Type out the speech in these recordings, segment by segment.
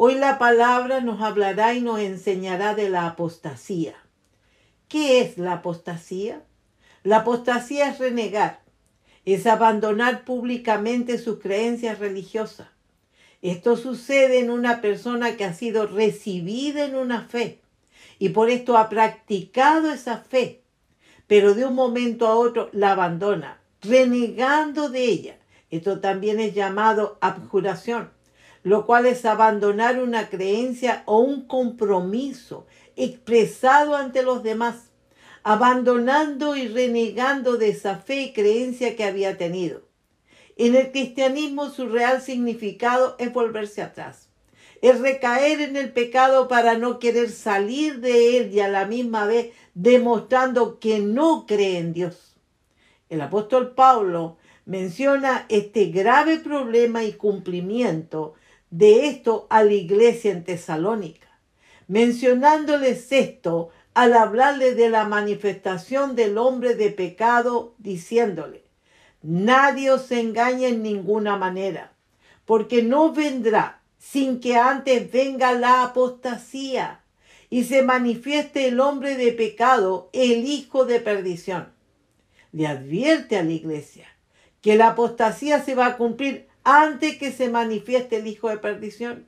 Hoy la palabra nos hablará y nos enseñará de la apostasía. ¿Qué es la apostasía? La apostasía es renegar, es abandonar públicamente sus creencias religiosas. Esto sucede en una persona que ha sido recibida en una fe y por esto ha practicado esa fe, pero de un momento a otro la abandona, renegando de ella. Esto también es llamado abjuración lo cual es abandonar una creencia o un compromiso expresado ante los demás, abandonando y renegando de esa fe y creencia que había tenido. En el cristianismo su real significado es volverse atrás, es recaer en el pecado para no querer salir de él y a la misma vez demostrando que no cree en Dios. El apóstol Pablo menciona este grave problema y cumplimiento de esto a la iglesia en Tesalónica, mencionándoles esto al hablarle de la manifestación del hombre de pecado, diciéndole, nadie os engañe en ninguna manera, porque no vendrá sin que antes venga la apostasía y se manifieste el hombre de pecado, el hijo de perdición. Le advierte a la iglesia que la apostasía se va a cumplir antes que se manifieste el hijo de perdición.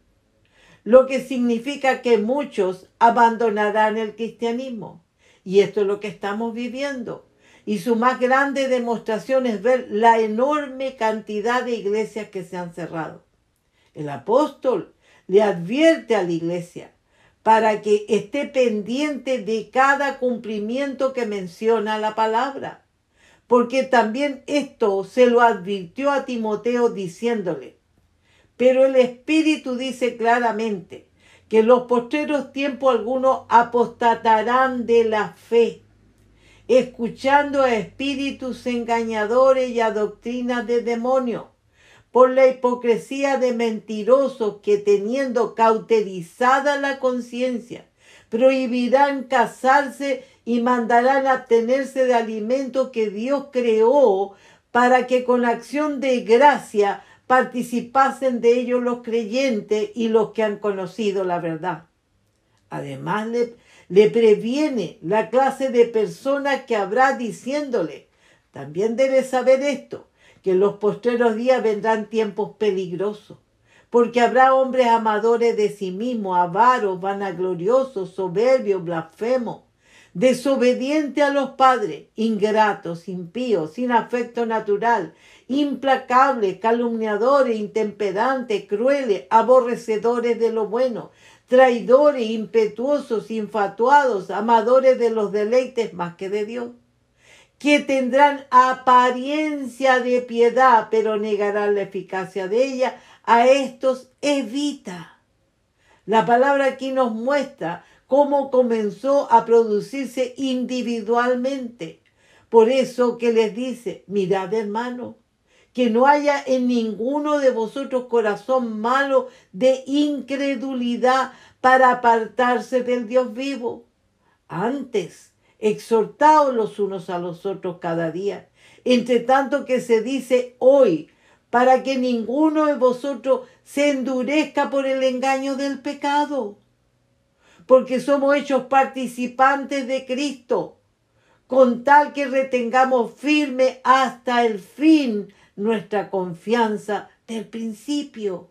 Lo que significa que muchos abandonarán el cristianismo. Y esto es lo que estamos viviendo. Y su más grande demostración es ver la enorme cantidad de iglesias que se han cerrado. El apóstol le advierte a la iglesia para que esté pendiente de cada cumplimiento que menciona la palabra porque también esto se lo advirtió a Timoteo diciéndole, pero el Espíritu dice claramente que en los postreros tiempos algunos apostatarán de la fe, escuchando a espíritus engañadores y a doctrinas de demonios, por la hipocresía de mentirosos que teniendo cauterizada la conciencia, prohibirán casarse y mandarán abstenerse de alimento que Dios creó para que con acción de gracia participasen de ellos los creyentes y los que han conocido la verdad. Además le, le previene la clase de personas que habrá diciéndole, también debes saber esto, que en los postreros días vendrán tiempos peligrosos porque habrá hombres amadores de sí mismos, avaros, vanagloriosos, soberbios, blasfemos, desobedientes a los padres, ingratos, impíos, sin afecto natural, implacables, calumniadores, intemperantes, crueles, aborrecedores de lo bueno, traidores, impetuosos, infatuados, amadores de los deleites más que de Dios que tendrán apariencia de piedad, pero negarán la eficacia de ella, a estos evita. La palabra aquí nos muestra cómo comenzó a producirse individualmente. Por eso que les dice, mirad hermano, que no haya en ninguno de vosotros corazón malo de incredulidad para apartarse del Dios vivo. Antes, exhortaos los unos a los otros cada día, entre tanto que se dice hoy, para que ninguno de vosotros se endurezca por el engaño del pecado, porque somos hechos participantes de Cristo, con tal que retengamos firme hasta el fin nuestra confianza del principio.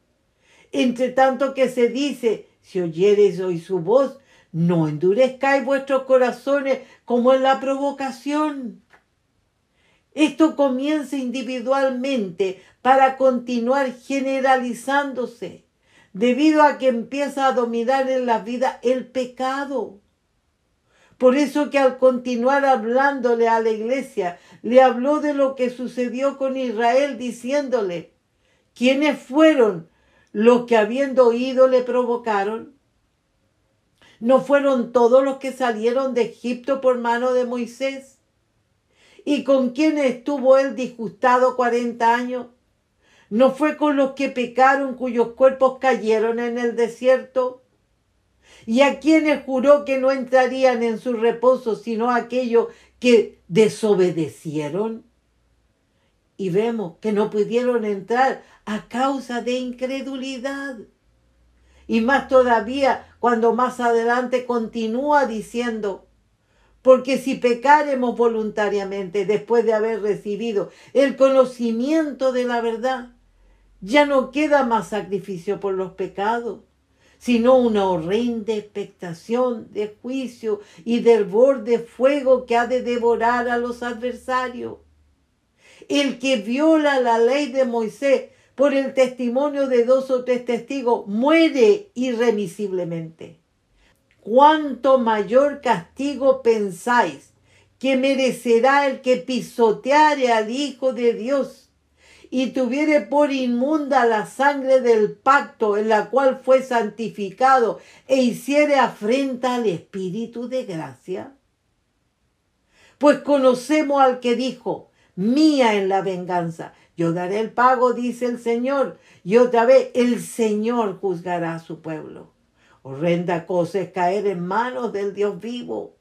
Entre tanto que se dice, si oyereis hoy su voz, no endurezcáis vuestros corazones como en la provocación. Esto comienza individualmente para continuar generalizándose, debido a que empieza a dominar en la vida el pecado. Por eso que al continuar hablándole a la iglesia, le habló de lo que sucedió con Israel, diciéndole, ¿quiénes fueron los que habiendo oído le provocaron? ¿No fueron todos los que salieron de Egipto por mano de Moisés? ¿Y con quién estuvo él disgustado cuarenta años? ¿No fue con los que pecaron cuyos cuerpos cayeron en el desierto? ¿Y a quienes juró que no entrarían en su reposo sino aquellos que desobedecieron? Y vemos que no pudieron entrar a causa de incredulidad. Y más todavía cuando más adelante continúa diciendo, porque si pecaremos voluntariamente después de haber recibido el conocimiento de la verdad, ya no queda más sacrificio por los pecados, sino una horrenda expectación de juicio y del borde fuego que ha de devorar a los adversarios. El que viola la ley de Moisés por el testimonio de dos o tres testigos, muere irremisiblemente. ¿Cuánto mayor castigo pensáis que merecerá el que pisoteare al Hijo de Dios y tuviere por inmunda la sangre del pacto en la cual fue santificado e hiciere afrenta al Espíritu de gracia? Pues conocemos al que dijo, mía en la venganza, yo daré el pago, dice el Señor, y otra vez el Señor juzgará a su pueblo. Horrenda cosa es caer en manos del Dios vivo.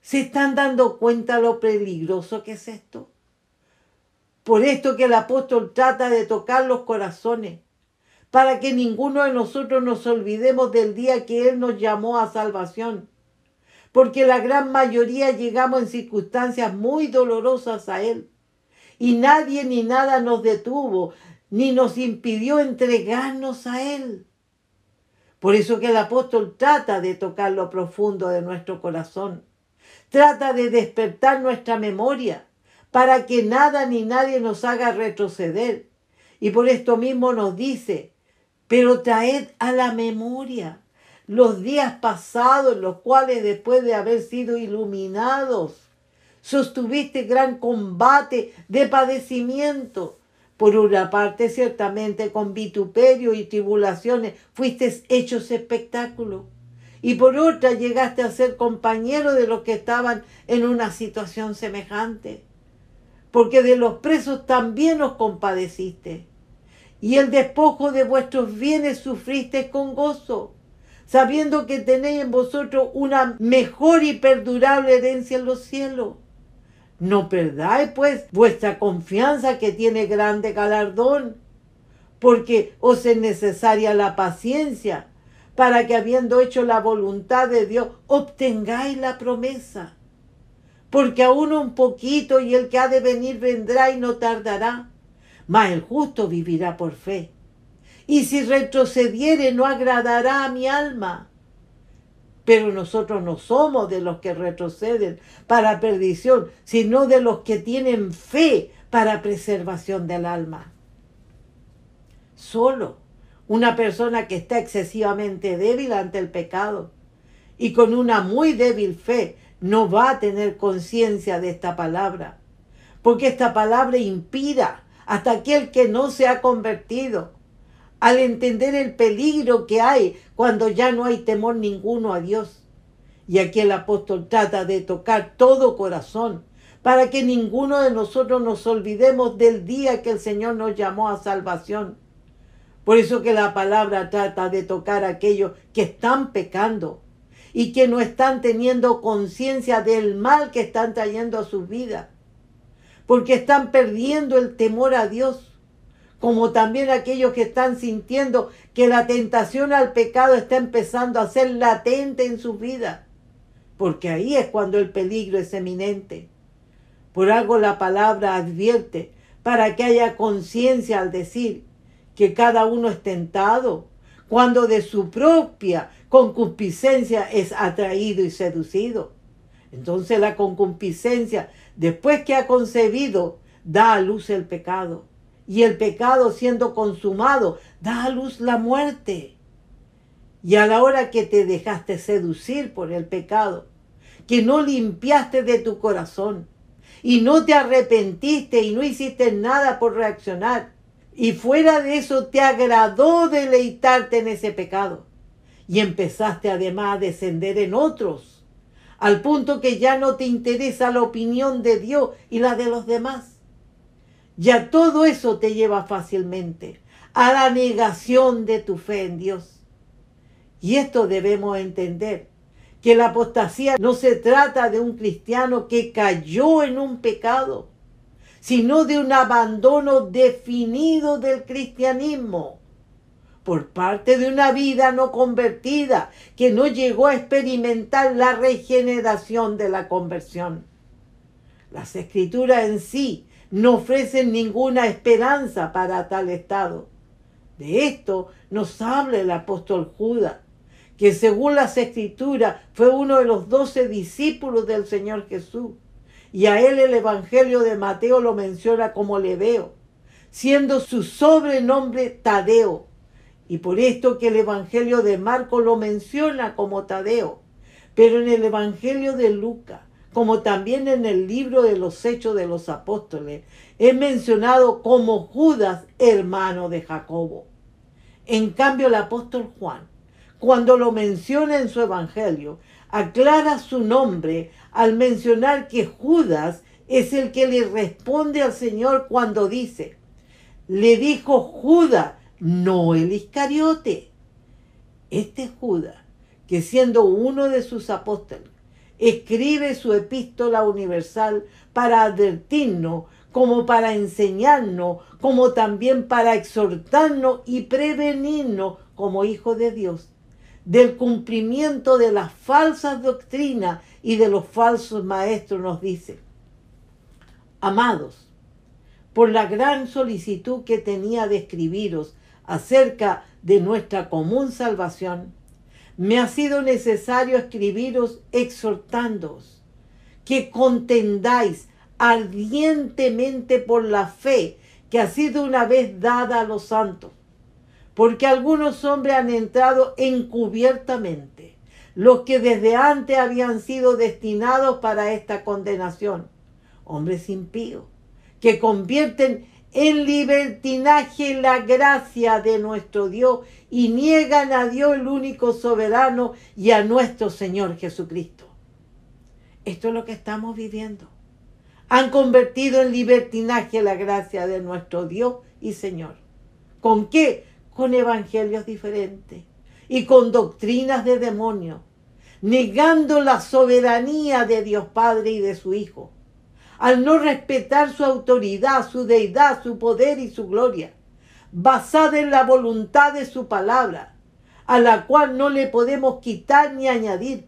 ¿Se están dando cuenta lo peligroso que es esto? Por esto que el apóstol trata de tocar los corazones, para que ninguno de nosotros nos olvidemos del día que Él nos llamó a salvación. Porque la gran mayoría llegamos en circunstancias muy dolorosas a Él y nadie ni nada nos detuvo, ni nos impidió entregarnos a Él. Por eso que el apóstol trata de tocar lo profundo de nuestro corazón, trata de despertar nuestra memoria para que nada ni nadie nos haga retroceder. Y por esto mismo nos dice, pero traed a la memoria los días pasados, los cuales después de haber sido iluminados, sostuviste gran combate de padecimiento. Por una parte, ciertamente con vituperio y tribulaciones fuiste hechos espectáculo. Y por otra, llegaste a ser compañero de los que estaban en una situación semejante. Porque de los presos también os compadeciste. Y el despojo de vuestros bienes sufriste con gozo, sabiendo que tenéis en vosotros una mejor y perdurable herencia en los cielos no perdáis pues vuestra confianza que tiene grande galardón, porque os es necesaria la paciencia para que habiendo hecho la voluntad de Dios obtengáis la promesa. Porque aún un poquito y el que ha de venir vendrá y no tardará, mas el justo vivirá por fe. Y si retrocediere no agradará a mi alma. Pero nosotros no somos de los que retroceden para perdición, sino de los que tienen fe para preservación del alma. Solo una persona que está excesivamente débil ante el pecado y con una muy débil fe no va a tener conciencia de esta palabra, porque esta palabra inspira hasta aquel que no se ha convertido al entender el peligro que hay cuando ya no hay temor ninguno a Dios. Y aquí el apóstol trata de tocar todo corazón para que ninguno de nosotros nos olvidemos del día que el Señor nos llamó a salvación. Por eso que la palabra trata de tocar a aquellos que están pecando y que no están teniendo conciencia del mal que están trayendo a sus vidas, porque están perdiendo el temor a Dios, como también aquellos que están sintiendo que la tentación al pecado está empezando a ser latente en sus vidas, porque ahí es cuando el peligro es eminente. Por algo la palabra advierte para que haya conciencia al decir que cada uno es tentado cuando de su propia concupiscencia es atraído y seducido. Entonces la concupiscencia, después que ha concebido, da a luz el pecado. Y el pecado siendo consumado, da a luz la muerte. Y a la hora que te dejaste seducir por el pecado, que no limpiaste de tu corazón y no te arrepentiste y no hiciste nada por reaccionar, y fuera de eso te agradó deleitarte en ese pecado. Y empezaste además a descender en otros, al punto que ya no te interesa la opinión de Dios y la de los demás. Ya todo eso te lleva fácilmente a la negación de tu fe en Dios. Y esto debemos entender, que la apostasía no se trata de un cristiano que cayó en un pecado, sino de un abandono definido del cristianismo por parte de una vida no convertida que no llegó a experimentar la regeneración de la conversión. Las escrituras en sí no ofrecen ninguna esperanza para tal estado. De esto nos habla el apóstol Judas, que según las escrituras fue uno de los doce discípulos del Señor Jesús y a él el Evangelio de Mateo lo menciona como Leveo, siendo su sobrenombre Tadeo. Y por esto que el Evangelio de Marco lo menciona como Tadeo. Pero en el Evangelio de Lucas, como también en el libro de los Hechos de los Apóstoles, es mencionado como Judas, hermano de Jacobo. En cambio, el apóstol Juan, cuando lo menciona en su Evangelio, aclara su nombre al mencionar que Judas es el que le responde al Señor cuando dice, le dijo Judas, no el Iscariote. Este Judas, que siendo uno de sus apóstoles, escribe su epístola universal para advertirnos, como para enseñarnos, como también para exhortarnos y prevenirnos como hijos de Dios del cumplimiento de las falsas doctrinas y de los falsos maestros nos dice, amados, por la gran solicitud que tenía de escribiros acerca de nuestra común salvación, me ha sido necesario escribiros exhortándoos que contendáis ardientemente por la fe que ha sido una vez dada a los santos porque algunos hombres han entrado encubiertamente, los que desde antes habían sido destinados para esta condenación, hombres impíos, que convierten en libertinaje la gracia de nuestro Dios y niegan a Dios el único soberano y a nuestro Señor Jesucristo. Esto es lo que estamos viviendo. Han convertido en libertinaje la gracia de nuestro Dios y Señor. ¿Con qué? Con evangelios diferentes y con doctrinas de demonio, negando la soberanía de Dios Padre y de su Hijo, al no respetar su autoridad, su deidad, su poder y su gloria, basada en la voluntad de su palabra, a la cual no le podemos quitar ni añadir,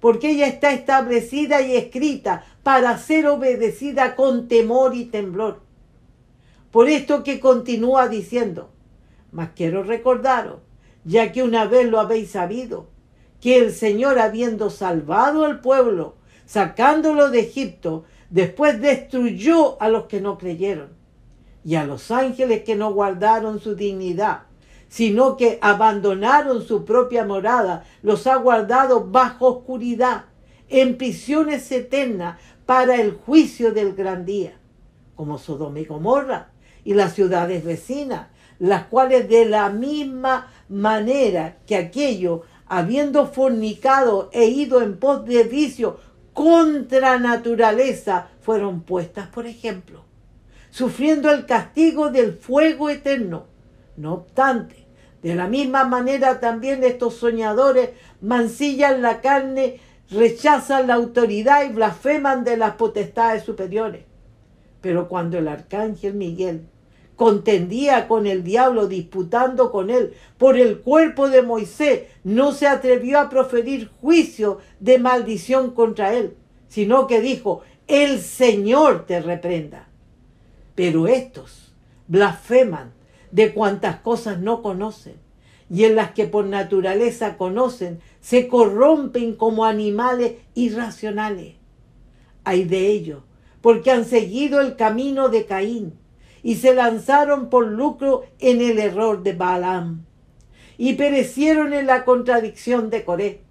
porque ella está establecida y escrita para ser obedecida con temor y temblor. Por esto que continúa diciendo, mas quiero recordaros, ya que una vez lo habéis sabido, que el Señor habiendo salvado al pueblo, sacándolo de Egipto, después destruyó a los que no creyeron y a los ángeles que no guardaron su dignidad, sino que abandonaron su propia morada, los ha guardado bajo oscuridad, en prisiones eternas para el juicio del gran día, como Sodoma y Gomorra y las ciudades vecinas, las cuales de la misma manera que aquello, habiendo fornicado e ido en pos de vicio contra naturaleza, fueron puestas por ejemplo, sufriendo el castigo del fuego eterno. No obstante, De la misma manera también estos soñadores mancillan la carne, rechazan la autoridad y blasfeman de las potestades superiores. Pero cuando el arcángel Miguel contendía con el diablo disputando con él por el cuerpo de Moisés, no se atrevió a proferir juicio de maldición contra él, sino que dijo, el Señor te reprenda. Pero estos blasfeman de cuantas cosas no conocen y en las que por naturaleza conocen, se corrompen como animales irracionales. Hay de ellos, porque han seguido el camino de Caín y se lanzaron por lucro en el error de Balaam y perecieron en la contradicción de Coré.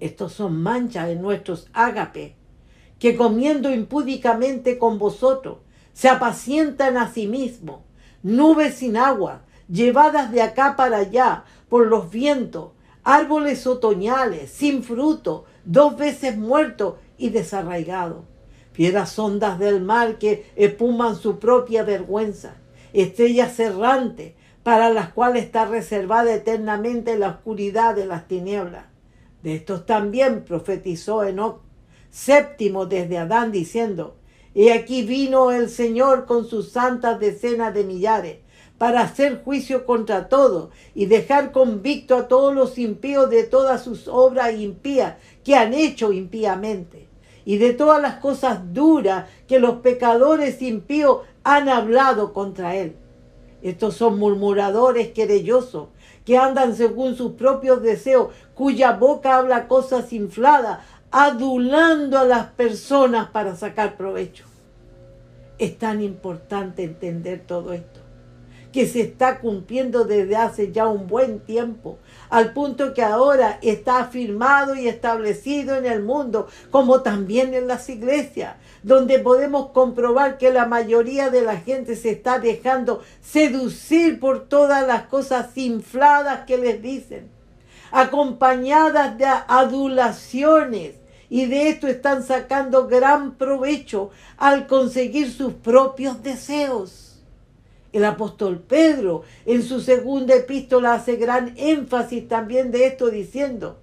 Estos son manchas en nuestros ágapes, que comiendo impúdicamente con vosotros, se apacientan a sí mismos, nubes sin agua, llevadas de acá para allá por los vientos, árboles otoñales, sin fruto, dos veces muertos y desarraigados fieras ondas del mar que espuman su propia vergüenza, estrellas errantes para las cuales está reservada eternamente la oscuridad de las tinieblas. De estos también profetizó Enoch, séptimo desde Adán, diciendo, He aquí vino el Señor con sus santas decenas de millares, para hacer juicio contra todos y dejar convicto a todos los impíos de todas sus obras impías que han hecho impíamente y de todas las cosas duras que los pecadores impíos han hablado contra él. Estos son murmuradores querellosos, que andan según sus propios deseos, cuya boca habla cosas infladas, adulando a las personas para sacar provecho. Es tan importante entender todo esto que se está cumpliendo desde hace ya un buen tiempo, al punto que ahora está afirmado y establecido en el mundo, como también en las iglesias, donde podemos comprobar que la mayoría de la gente se está dejando seducir por todas las cosas infladas que les dicen, acompañadas de adulaciones. Y de esto están sacando gran provecho al conseguir sus propios deseos. El apóstol Pedro en su segunda epístola hace gran énfasis también de esto diciendo,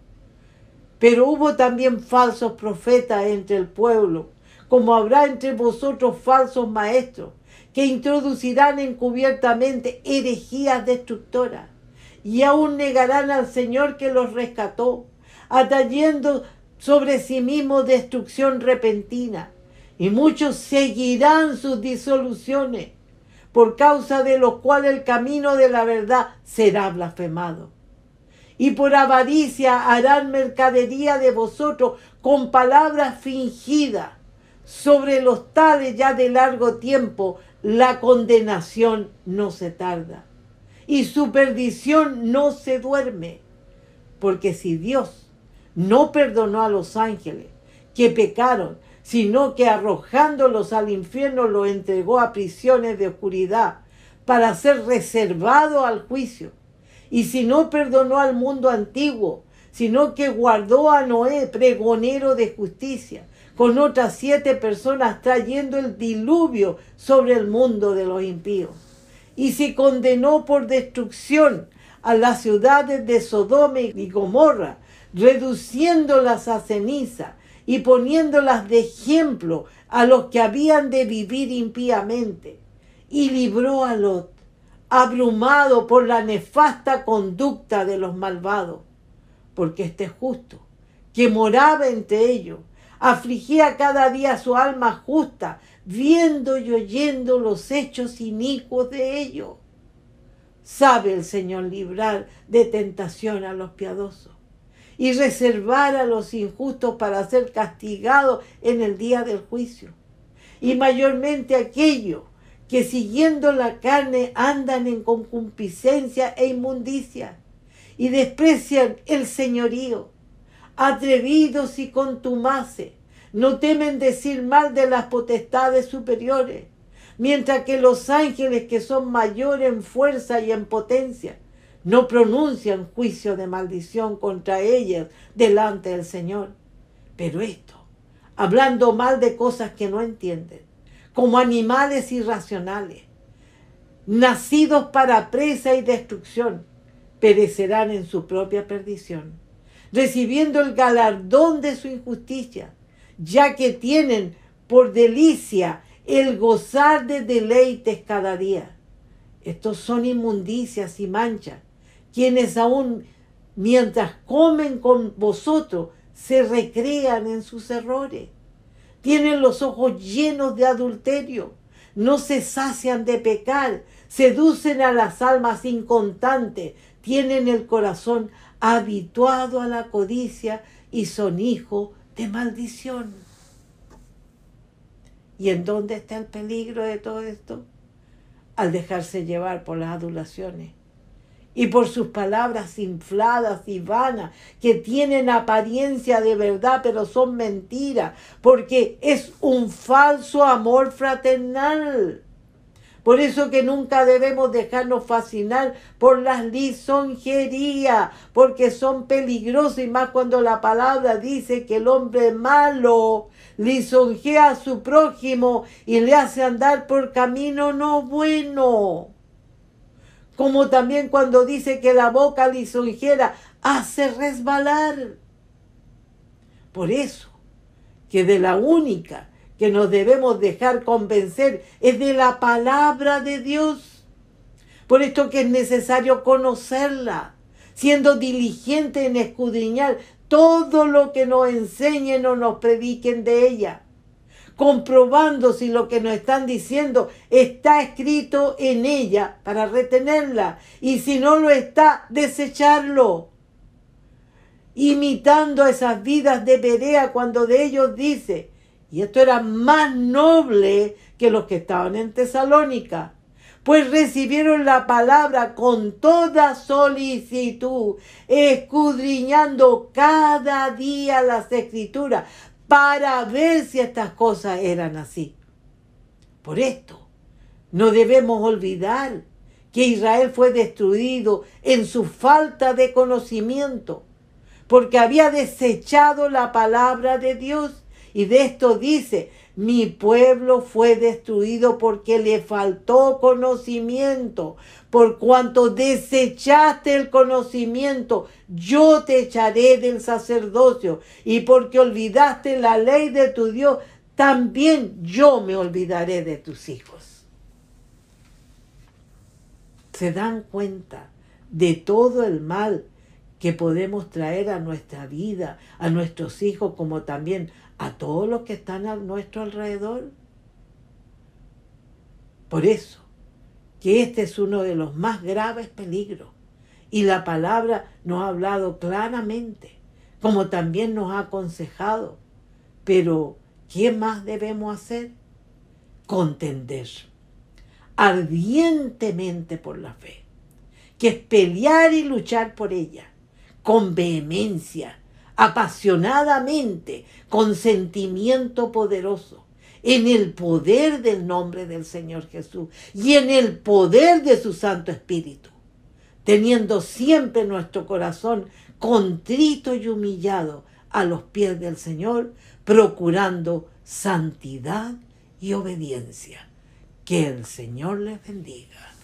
pero hubo también falsos profetas entre el pueblo, como habrá entre vosotros falsos maestros, que introducirán encubiertamente herejías destructoras, y aún negarán al Señor que los rescató, atrayendo sobre sí mismos destrucción repentina, y muchos seguirán sus disoluciones por causa de lo cual el camino de la verdad será blasfemado. Y por avaricia harán mercadería de vosotros con palabras fingidas. Sobre los tales ya de largo tiempo la condenación no se tarda y su perdición no se duerme. Porque si Dios no perdonó a los ángeles que pecaron sino que arrojándolos al infierno los entregó a prisiones de oscuridad para ser reservado al juicio. Y si no perdonó al mundo antiguo, sino que guardó a Noé, pregonero de justicia, con otras siete personas trayendo el diluvio sobre el mundo de los impíos. Y si condenó por destrucción a las ciudades de Sodoma y Gomorra, reduciéndolas a ceniza, y poniéndolas de ejemplo a los que habían de vivir impíamente. Y libró a Lot, abrumado por la nefasta conducta de los malvados, porque este justo, que moraba entre ellos, afligía cada día su alma justa, viendo y oyendo los hechos inicuos de ellos. Sabe el Señor librar de tentación a los piadosos y reservar a los injustos para ser castigados en el día del juicio. Y mayormente aquellos que siguiendo la carne andan en concupiscencia e inmundicia y desprecian el señorío, atrevidos y contumaces, no temen decir mal de las potestades superiores, mientras que los ángeles que son mayores en fuerza y en potencia, no pronuncian juicio de maldición contra ellas delante del Señor. Pero esto, hablando mal de cosas que no entienden, como animales irracionales, nacidos para presa y destrucción, perecerán en su propia perdición, recibiendo el galardón de su injusticia, ya que tienen por delicia el gozar de deleites cada día. Estos son inmundicias y manchas, quienes aún mientras comen con vosotros se recrean en sus errores. Tienen los ojos llenos de adulterio, no se sacian de pecar, seducen a las almas incontantes, tienen el corazón habituado a la codicia y son hijos de maldición. ¿Y en dónde está el peligro de todo esto? Al dejarse llevar por las adulaciones y por sus palabras infladas y vanas, que tienen apariencia de verdad, pero son mentiras, porque es un falso amor fraternal. Por eso que nunca debemos dejarnos fascinar por las lisonjerías, porque son peligrosas y más cuando la palabra dice que el hombre malo lisonjea a su prójimo y le hace andar por camino no bueno. Como también cuando dice que la boca lisonjera hace resbalar. Por eso que de la única que nos debemos dejar convencer es de la palabra de Dios. Por esto que es necesario conocerla, siendo diligente en escudriñar todo lo que nos enseñen o nos prediquen de ella, comprobando si lo que nos están diciendo está escrito en ella para retenerla. Y si no lo está, desecharlo. Imitando esas vidas de Perea cuando de ellos dice, y esto era más noble que los que estaban en Tesalónica, pues recibieron la palabra con toda solicitud, escudriñando cada día las escrituras para ver si estas cosas eran así. Por esto, no debemos olvidar que Israel fue destruido en su falta de conocimiento, porque había desechado la palabra de Dios y de esto dice, mi pueblo fue destruido porque le faltó conocimiento. Por cuanto desechaste el conocimiento, yo te echaré del sacerdocio. Y porque olvidaste la ley de tu Dios, también yo me olvidaré de tus hijos. Se dan cuenta de todo el mal que podemos traer a nuestra vida, a nuestros hijos, como también a todos los que están a nuestro alrededor. Por eso, que este es uno de los más graves peligros. Y la palabra nos ha hablado claramente, como también nos ha aconsejado. Pero, ¿qué más debemos hacer? Contender ardientemente por la fe, que es pelear y luchar por ella, con vehemencia, apasionadamente, con sentimiento poderoso, en el poder del nombre del Señor Jesús y en el poder de su Santo Espíritu, teniendo siempre nuestro corazón contrito y humillado a los pies del Señor, procurando santidad y obediencia. Que el Señor les bendiga.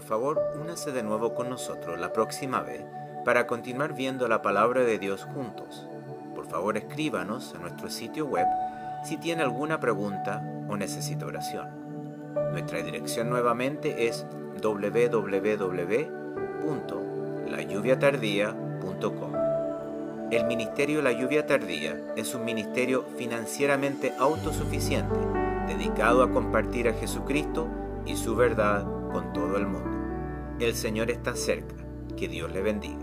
Por favor, únase de nuevo con nosotros la próxima vez para continuar viendo la palabra de Dios juntos. Por favor, escríbanos a nuestro sitio web si tiene alguna pregunta o necesita oración. Nuestra dirección nuevamente es www.layuviatardía.com. El Ministerio La Lluvia Tardía es un ministerio financieramente autosuficiente, dedicado a compartir a Jesucristo y su verdad con todo el mundo. El Señor está cerca. Que Dios le bendiga.